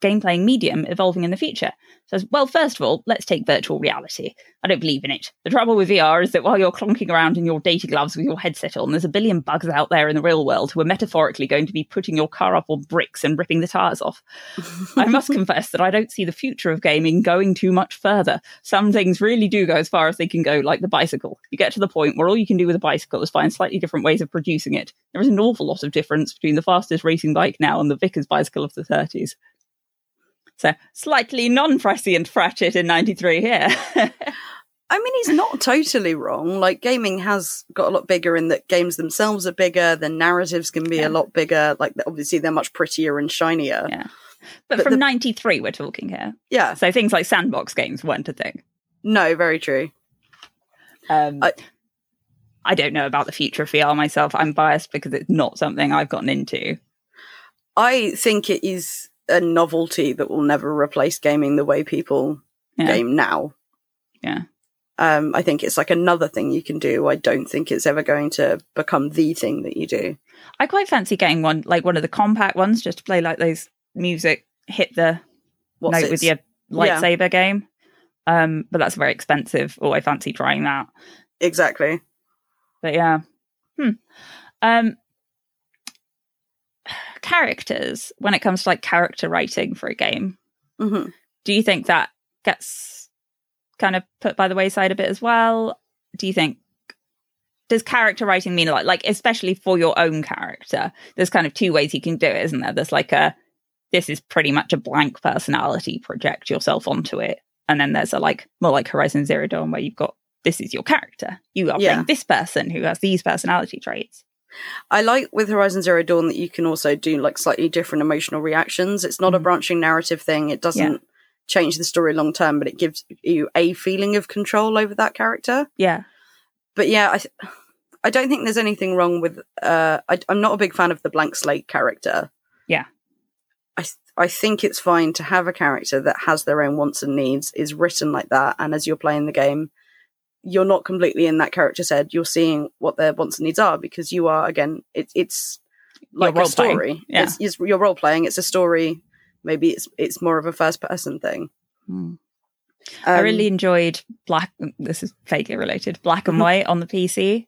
game playing medium evolving in the future? Says, well, first of all, let's take virtual reality. I don't believe in it. The trouble with VR is that while you're clonking around in your data gloves with your headset on, there's a billion bugs out there in the real world who are metaphorically going to be putting your car up on bricks and ripping the tires off. <laughs> I must confess that I don't see the future of gaming going too much further. Some things really do go as far as they can go, like the bicycle. You get to the point where all you can do with a bicycle is find slightly different ways of producing it. There is an awful lot of difference between the fastest racing bike now and the Vickers bicycle of the 30s. So, slightly non prescient Pratchett in 93 here. I <laughs> I mean, he's not totally wrong. Like, gaming has got a lot bigger in that games themselves are bigger, the narratives can be Yeah. a lot bigger. Like, obviously, they're much prettier and shinier. Yeah. But, But from the- 93, we're talking here. Yeah. So things like sandbox games weren't a thing. No, very true. Um, I, I- don't know about the future of VR myself. I'm biased because it's not something I've gotten into. I think it is a novelty that will never replace gaming the way people Yeah. game now. Yeah. Um, I think it's like another thing you can do. I don't think it's ever going to become the thing that you do. I quite fancy getting one, like one of the compact ones, just to play like those music, hit the What's note with your Yeah. lightsaber game. Um, but that's very expensive. Oh, I fancy trying that. Exactly. But yeah. Hmm. Um characters, when it comes to like character writing for a game, hmm do you think that gets kind of put by the wayside a bit as well? Do you think does character writing mean like like especially for your own character? There's kind of two ways you can do it, isn't there? There's like a this is pretty much a blank personality, project yourself onto it. And then there's a like more like Horizon Zero Dawn where you've got this is your character. You are Yeah. playing this person who has these personality traits. I like with Horizon Zero Dawn that you can also do like slightly different emotional reactions. It's not a Mhm. branching narrative thing. It doesn't change the story long term, but it gives you a feeling of control over that character. Yeah. But yeah, I, th- I don't think there's anything wrong with. Uh, I, I'm not a big fan of the blank slate character. Yeah. I th- I think it's fine to have a character that has their own wants and needs, is written like that, and as you're playing the game, you're not completely in that character's head. You're seeing what their wants and needs are because you are again. It, it's like a story. Yeah. It's, it's you're role playing. It's a story. Maybe it's it's more of a first person thing. I Um, really enjoyed Black. This is vaguely related. Black and. <laughs> White on the PC,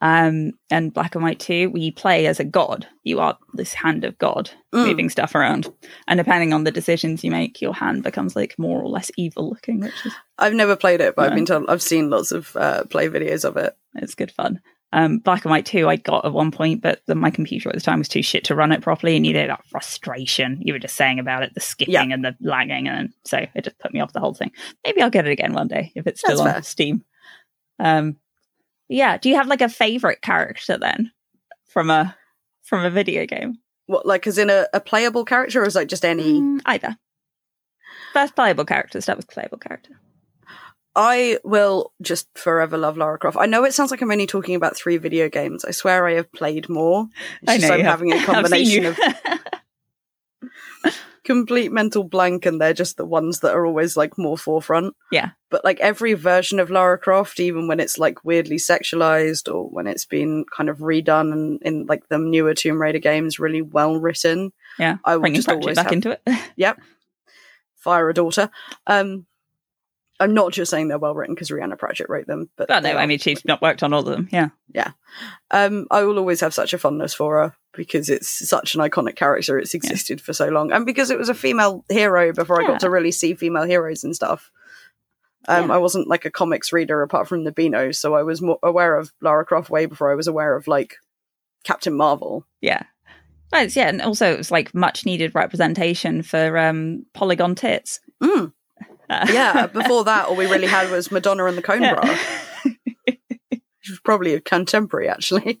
um, and Black and White Two, we play as a god. You are this hand of God, Mm. moving stuff around, and depending on the decisions you make, your hand becomes like more or less evil looking, which is I've never played it, but I've been told I've seen lots of uh, play videos of it. it's good fun. Um, Black and White Two, I got at one point, but the, my computer at the time was too shit to run it properly, and you know that frustration you were just saying about it, the skipping and the lagging, and so it just put me off the whole thing. Maybe I'll get it again one day if it's still That's on fair. Steam. Um, yeah. Do you have like a favorite character then from a from a video game? What, like, as in a, a playable character, or is like just any? Mm, either. First playable character. Start with playable character. I will just forever love Lara Croft. I know it sounds like I'm only talking about three video games. I swear I have played more. It's I just know I'm you have. having a <laughs> combination of <laughs> complete mental blank, and they're just the ones that are always like more forefront. Yeah. But like every version of Lara Croft, even when it's like weirdly sexualized or when it's been kind of redone and in like the newer Tomb Raider games, really well written. yeah. I Bringing just always back have into it. <laughs> Yep. Fire a daughter. Um, I'm not just saying they're well written because Rhianna Pratchett wrote them, but Well, no, I mean she's not worked on all of them. Yeah. Yeah. Um, I will always have such a fondness for her because it's such an iconic character. It's existed for so long, and because it was a female hero before I got to really see female heroes and stuff. Um, Yeah. I wasn't like a comics reader apart from the Beano, so I was more aware of Lara Croft way before I was aware of like Captain Marvel. Yeah. Yeah, and also it was like much needed representation for um polygon tits. Mm, <laughs> yeah, before that, all we really had was Madonna and the Cone Yeah. Bra, which was probably a contemporary actually.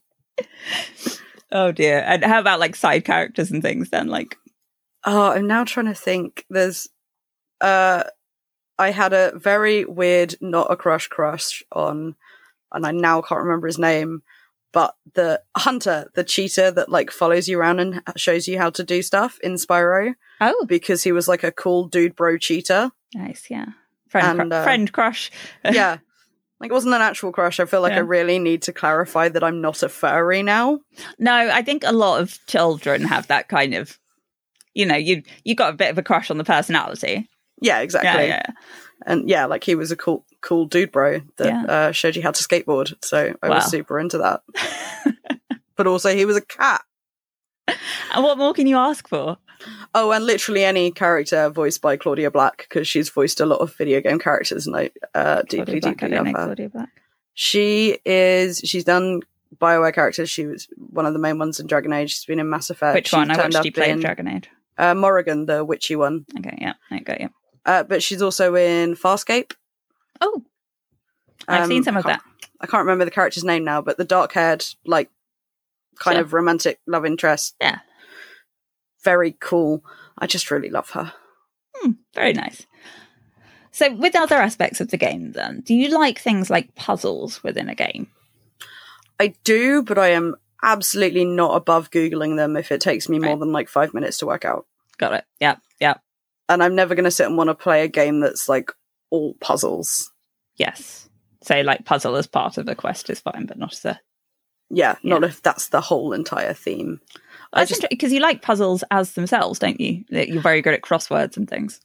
<laughs> oh dear. And how about like side characters and things then? Like Oh, I'm now trying to think. There's, uh, I had a very weird, not a crush crush on, and I now can't remember his name, but the hunter, the cheetah that like follows you around and shows you how to do stuff in Spyro oh, because he was like a cool dude bro cheetah. nice, yeah. Friend, And, cru- uh, friend crush. <laughs> Yeah. Like it wasn't an actual crush. I feel like Yeah. I really need to clarify that I'm not a furry now. No, I think a lot of children have that kind of, you know, you you got a bit of a crush on the personality. Yeah, exactly. Yeah, yeah. And yeah, like he was a cool, cool dude bro that Yeah. uh, showed you how to skateboard. So I Wow. was super into that. <laughs> but also, he was a cat. And what more can you ask for? Oh, and literally any character voiced by Claudia Black because she's voiced a lot of video game characters, and I uh, deeply, Black, deeply don't love her. Claudia Black. She is. She's done Bioware characters. She was one of the main ones in Dragon Age. She's been in Mass Effect. Which She's one? I watched you play in in, Dragon Age. Uh, Morrigan, the witchy one. Okay, yeah, I got you. Uh, but she's also in Farscape. Oh, I've Um, seen some of that. I can't remember the character's name now, but the dark haired, like, kind Sure. of romantic love interest. Yeah. Very cool. I just really love her. Hmm, very nice. So, with other aspects of the game, then, do you like things like puzzles within a game? I do, but I am absolutely not above Googling them if it takes me more than like five minutes to work out. Got it. Yeah, yeah, And I'm never going to sit and want to play a game that's like all puzzles. yes. So, like, puzzle as part of a quest is fine, but not as a. Yeah, not if that's the whole entire theme. I That's just, because you like puzzles as themselves, don't you? You're very good at crosswords and things.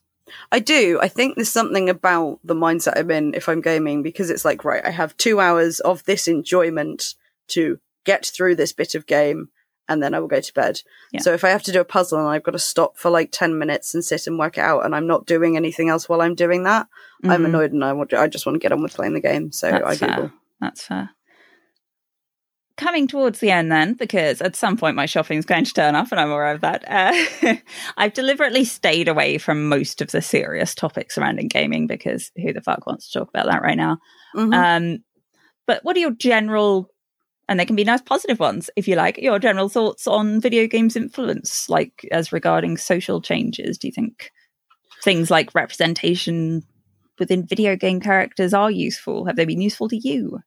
I do. I think there's something about the mindset I'm in if I'm gaming because it's like, right, I have two hours of this enjoyment to get through this bit of game and then I will go to bed. Yeah. So if I have to do a puzzle and I've got to stop for like 10 minutes and sit and work it out and I'm not doing anything else while I'm doing that, I'm Mhm. annoyed and I want to, I just want to get on with playing the game. So That's I fair. That's fair. Coming towards the end, then, because at some point my shopping's going to turn off and I'm aware of that. Uh, <laughs> I've deliberately stayed away from most of the serious topics surrounding gaming because who the fuck wants to talk about that right now? Mhm. Um, but what are your general, and they can be nice positive ones if you like, your general thoughts on video games' influence, like as regarding social changes? Do you think things like representation within video game characters are useful? Have they been useful to you?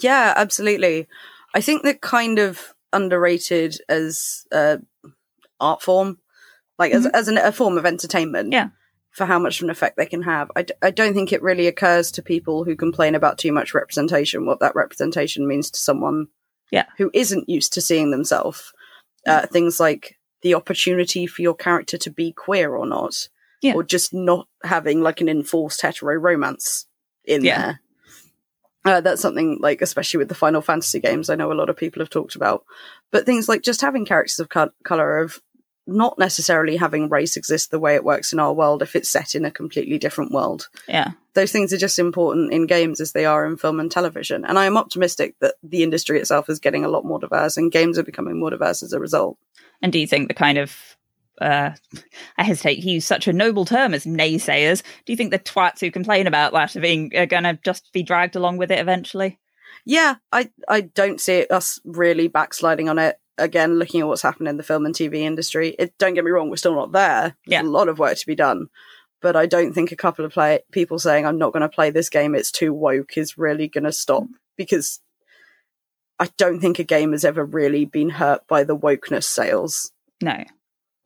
Yeah, absolutely. I think they're kind of underrated as uh, art form, like as as an, a form of entertainment. Yeah. For how much of an effect they can have, I, d- I don't think it really occurs to people who complain about too much representation what that representation means to someone, Yeah. who isn't used to seeing themselves. Uh, things like the opportunity for your character to be queer or not, Yeah. or just not having like an enforced hetero romance in Yeah. there. Uh, that's something like, especially with the Final Fantasy games, I know a lot of people have talked about. But things like just having characters of co- color, of not necessarily having race exist the way it works in our world if it's set in a completely different world. Yeah. Those things are just important in games as they are in film and television. And I am optimistic that the industry itself is getting a lot more diverse and games are becoming more diverse as a result. And do you think the kind of uh, I hesitate to use such a noble term as naysayers. Do you think the twats who complain about that are being are going to just be dragged along with it eventually? Yeah, I, I don't see us really backsliding on it. Again, looking at what's happened in the film and TV industry, it, don't get me wrong, we're still not there. Yeah. There's a lot of work to be done. But I don't think a couple of play- people saying, I'm not going to play this game, it's too woke, is really going to stop. Because I don't think a game has ever really been hurt by the wokeness sales. No,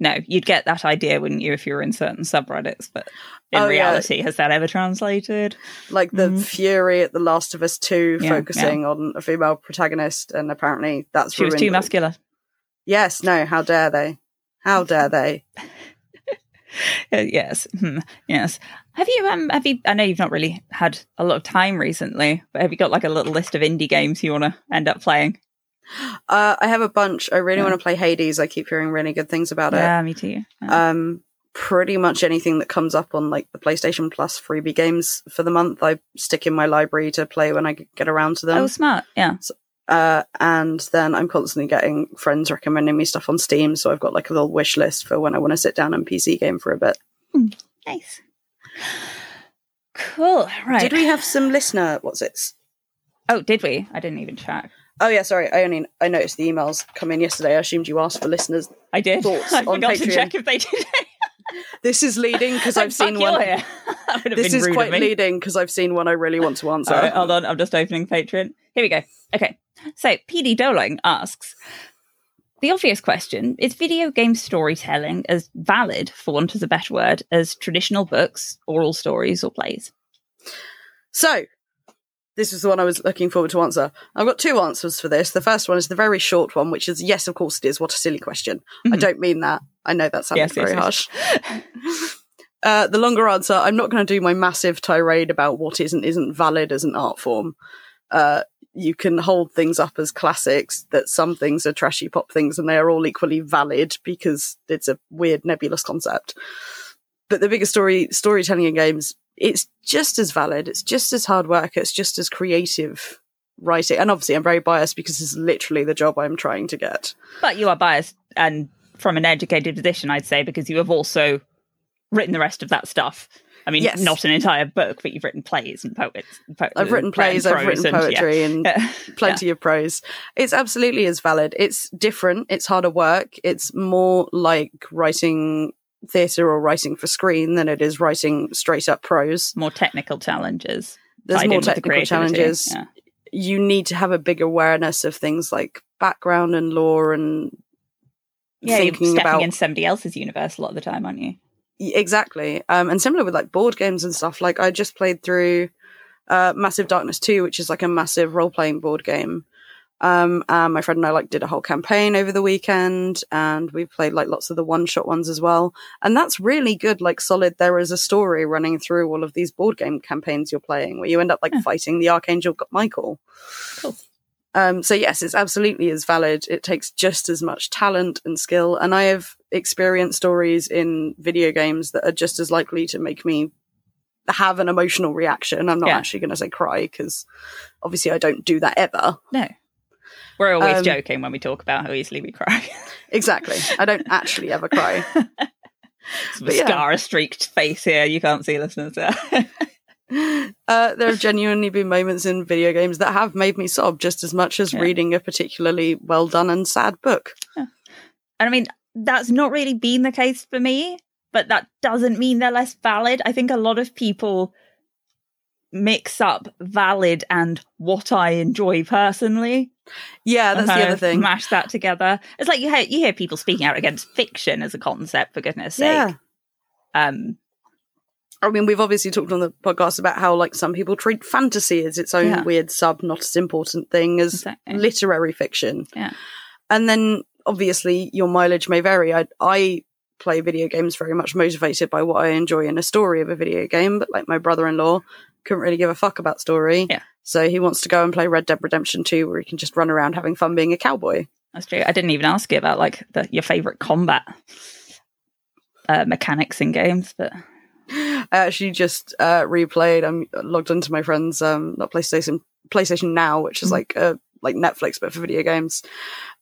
no. You'd get that idea, wouldn't you, if you were in certain subreddits? But in Oh, yeah. reality, has that ever translated? Like the Mhm. fury at The Last of Us 2 Yeah, focusing on a female protagonist, and apparently that's She was too muscular. Yes, no, how dare they? How <laughs> dare they? Uh, yes, hmm, yes. Have you? Um, have you? I know you've not really had a lot of time recently, but have you got like a little list of indie games you want to end up playing? Uh, I have a bunch. I really Yeah. want to play Hades. I keep hearing really good things about it. Yeah, me too. Yeah. Um, pretty much anything that comes up on like the PlayStation Plus freebie games for the month, I stick in my library to play when I get around to them. oh, smart. Yeah. Uh, and then I'm constantly getting friends recommending me stuff on Steam, so I've got like a little wish list for when I want to sit down and PC game for a bit. Nice. Cool. Right. Did we have some listener? What's it? Oh, did we? I didn't even check. Oh yeah, sorry. I only I noticed the emails come in yesterday. I assumed you asked for listeners. I did. Thoughts <laughs> I on forgot to Patreon? check if they did. <laughs> This is leading because <laughs> I've seen one. here. that would have This is quite leading because I've seen one I really want to answer. Right, hold on. I'm just opening Patreon. Here we go. Okay. So, PD Doling asks The obvious question is video game storytelling as valid, for want of a better word, as traditional books, oral stories, or plays? So, this is the one I was looking forward to answer. I've got two answers for this. The first one is the very short one, which is yes, of course it is. What a silly question. I Mhm. don't mean that. I know that sounds Yes, yes, very yes. harsh. <laughs> Uh, the longer answer, I'm not going to do my massive tirade about what isn't isn't valid as an art form. Uh, you can hold things up as classics. That some things are trashy pop things, and they are all equally valid because it's a weird nebulous concept. But the bigger story storytelling in games, it's just as valid. It's just as hard work. It's just as creative writing. And obviously, I'm very biased because this is literally the job I'm trying to get. But you are biased, and from an educated position, I'd say, because you have also written the rest of that stuff. I mean, Yes. not an entire book, but you've written plays and poets. And po- I've written plays, and I've written and- yeah. poetry, and <laughs> Yeah. plenty of prose. It's absolutely as valid. It's different. It's harder work. It's more like writing theatre or writing for screen than it is writing straight up prose. more technical challenges. There's more with the technical challenges. Yeah. You need to have a big awareness of things like background and lore and Yeah, you're thinking stepping about in somebody else's universe a lot of the time, aren't you? Exactly. Um, and similar with like board games and stuff. Like I just played through uh, Massive Darkness 2, which is like a massive role playing board game. Um, and my friend and I like did a whole campaign over the weekend and we played like lots of the one shot ones as well. And that's really good, like solid. There is a story running through all of these board game campaigns you're playing where you end up like Yeah. fighting the Archangel Michael. Cool. Um, so yes, it's absolutely as valid. It takes just as much talent and skill, and I have experienced stories in video games that are just as likely to make me have an emotional reaction. I'm not Yeah. actually going to say cry because obviously I don't do that ever. No. We're always Um, joking when we talk about how easily we cry. <laughs> Exactly, I don't actually ever cry. Yeah. Mascara streaked face here. You can't see listeners there. <laughs> Uh, there have genuinely been moments in video games that have made me sob just as much as Yeah. reading a particularly well done and sad book. And I mean, that's not really been the case for me, but that doesn't mean they're less valid. I think a lot of people mix up valid and what I enjoy personally. Yeah, that's the other thing. Mash that together. It's like you hear you hear people speaking out against fiction as a concept, for goodness sake. Yeah. Um, I mean, we've obviously talked on the podcast about how like some people treat fantasy as its own Yeah. weird sub, not as important thing as Exactly. literary fiction. Yeah. And then obviously your mileage may vary. I I play video games very much motivated by what I enjoy in a story of a video game, but like my brother-in-law couldn't really give a fuck about story. Yeah. So he wants to go and play Red Dead Redemption 2 where he can just run around having fun being a cowboy. That's true. I didn't even ask you about like the, your favorite combat uh, mechanics in games, but I actually just uh, replayed. I'm logged into my friend's um, not PlayStation PlayStation Now, which is Mhm. like uh, like Netflix but for video games.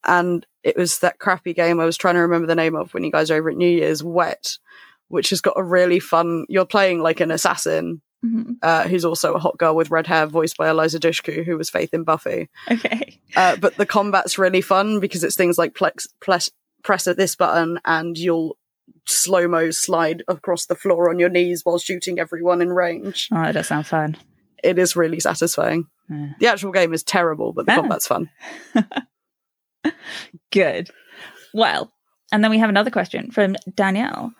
And it was that crappy game I was trying to remember the name of when you guys were over at New Year's, Wet, which has got a really fun. You're playing like an assassin. Uh, who's also a hot girl with red hair, voiced by Eliza Dushku, who was Faith in Buffy. okay. Uh, but the combat's really fun because it's things like plex, press, press at this button and you'll slow mo slide across the floor on your knees while shooting everyone in range. Oh, that does sound fun. It is really satisfying. Yeah. The actual game is terrible, but the combat's fun. <laughs> Good. Well, and then we have another question from Danielle.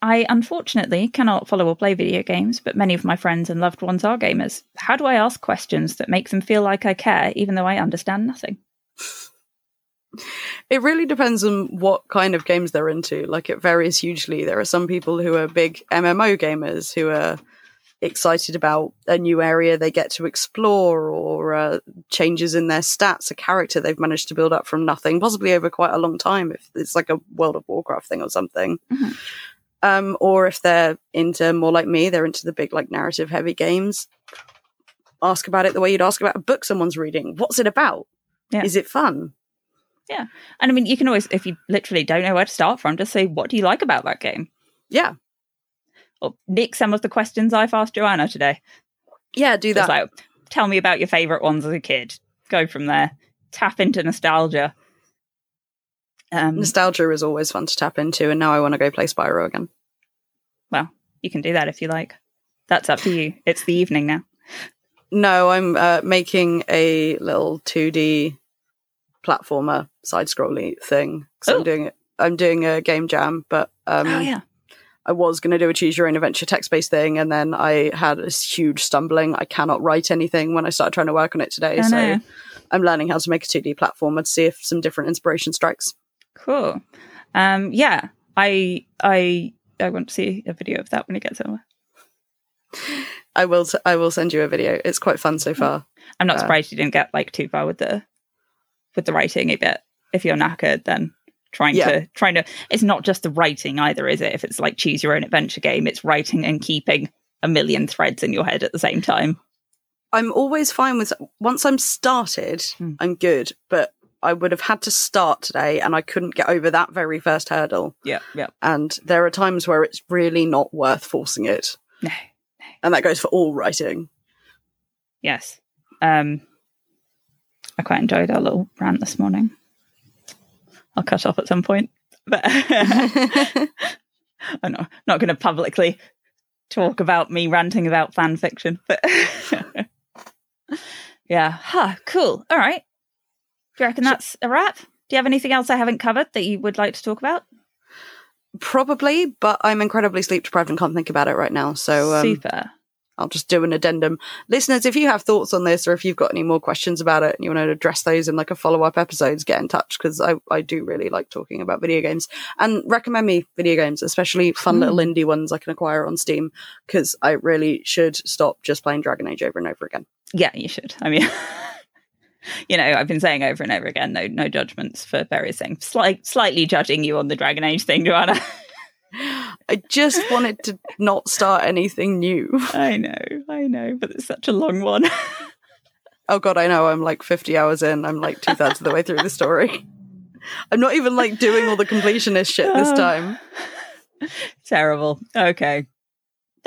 I unfortunately cannot follow or play video games, but many of my friends and loved ones are gamers. How do I ask questions that make them feel like I care, even though I understand nothing? <laughs> It really depends on what kind of games they're into. Like it varies hugely. There are some people who are big MMO gamers who are excited about a new area they get to explore or uh, changes in their stats, a character they've managed to build up from nothing, possibly over quite a long time if it's like a World of Warcraft thing or something. Mhm. Um, or if they're into more like me, they're into the big like narrative heavy games. Ask about it the way you'd ask about a book someone's reading. What's it about? Yeah. Is it fun? Yeah. And I mean, you can always, if you literally don't know where to start from, just say, What do you like about that game? Yeah. Or nick some of the questions I've asked Joanna today. Yeah, do that. like, tell me about your favorite ones as a kid. Go from there. Tap into nostalgia. Um, Nostalgia is always fun to tap into, and now I want to go play Spyro again. well, you can do that if you like. That's up to you. It's the evening now. No, I'm uh, making a little 2D platformer side scrolly thing. So Oh. I'm doing it. I'm doing a game jam, but um, oh yeah. I was going to do a choose your own adventure text based thing, and then I had this huge stumbling. I cannot write anything when I started trying to work on it today. Oh, so. I'm learning how to make a 2D platformer to see if some different inspiration strikes. Cool. Um, yeah, I I I want to see a video of that when it gets over. I will. T- I will send you a video. It's quite fun so far. I'm not Uh, surprised you didn't get like too far with the with the writing a bit. If you're knackered, then trying Yeah. to trying to it's not just the writing either, is it? If it's like choose your own adventure game, it's writing and keeping a million threads in your head at the same time. I'm always fine with once I'm started, Hmm. I'm good. But I would have had to start today, and I couldn't get over that very first hurdle. Yeah, yeah. And there are times where it's really not worth forcing it. No. And that goes for all writing. Yes. Um, I quite enjoyed our little rant this morning. I'll cut off at some point, but <laughs> I'm not, not going to publicly talk about me ranting about fan fiction. But <laughs> yeah, huh, cool. All right. Do you reckon that's a wrap? Do you have anything else I haven't covered that you would like to talk about? Probably, but I'm incredibly sleep deprived and can't think about it right now. So um, Super. I'll just do an addendum. Listeners, if you have thoughts on this or if you've got any more questions about it and you want to address those in like a follow up episodes, get in touch because I, I do really like talking about video games and recommend me video games, especially fun Mm. little indie ones I can acquire on Steam because I really should stop just playing Dragon Age over and over again. Yeah, you should. I mean, <laughs> you know, I've been saying over and over again, no, no judgments for various things. Slight, slightly judging you on the Dragon Age thing, Joanna. I just wanted to not start anything new. <laughs> I know, I know, but it's such a long one. <laughs> Oh god, I know. I'm like 50 hours in. I'm like two thirds of the way through the story. I'm not even like doing all the completionist shit this Oh. time. Terrible. Okay. <laughs>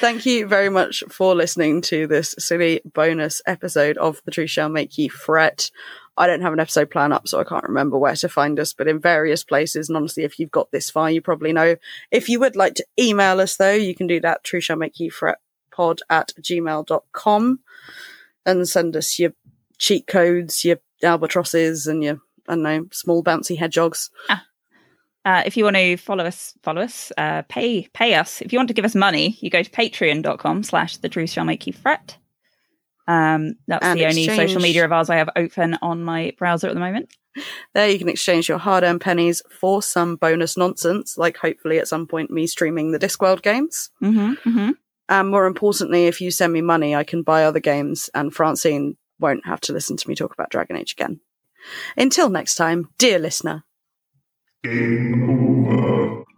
Thank you very much for listening to this silly bonus episode of The Truth Shall Make You Fret. I don't have an episode plan up, so I can't remember where to find us, but in various places. And honestly, if you've got this far, you probably know. If you would like to email us, though, you can do that. Truth Shall Make You Fret pod at gmail.com and send us your cheat codes, your albatrosses, and your, I don't know, small bouncy hedgehogs. Ah. Uh, if you want to follow us, follow us, uh, pay pay us. If you want to give us money, you go to patreon.com slash the truth shall make you fret. Um, that's And the only social media of ours I have open on my browser at the moment. There you can exchange your hard earned pennies for some bonus nonsense, like hopefully at some point me streaming the Discworld games. Mm-hmm, mm-hmm. And more importantly, if you send me money, I can buy other games and Francine won't have to listen to me talk about Dragon Age again. Until next time, dear listener, Game over.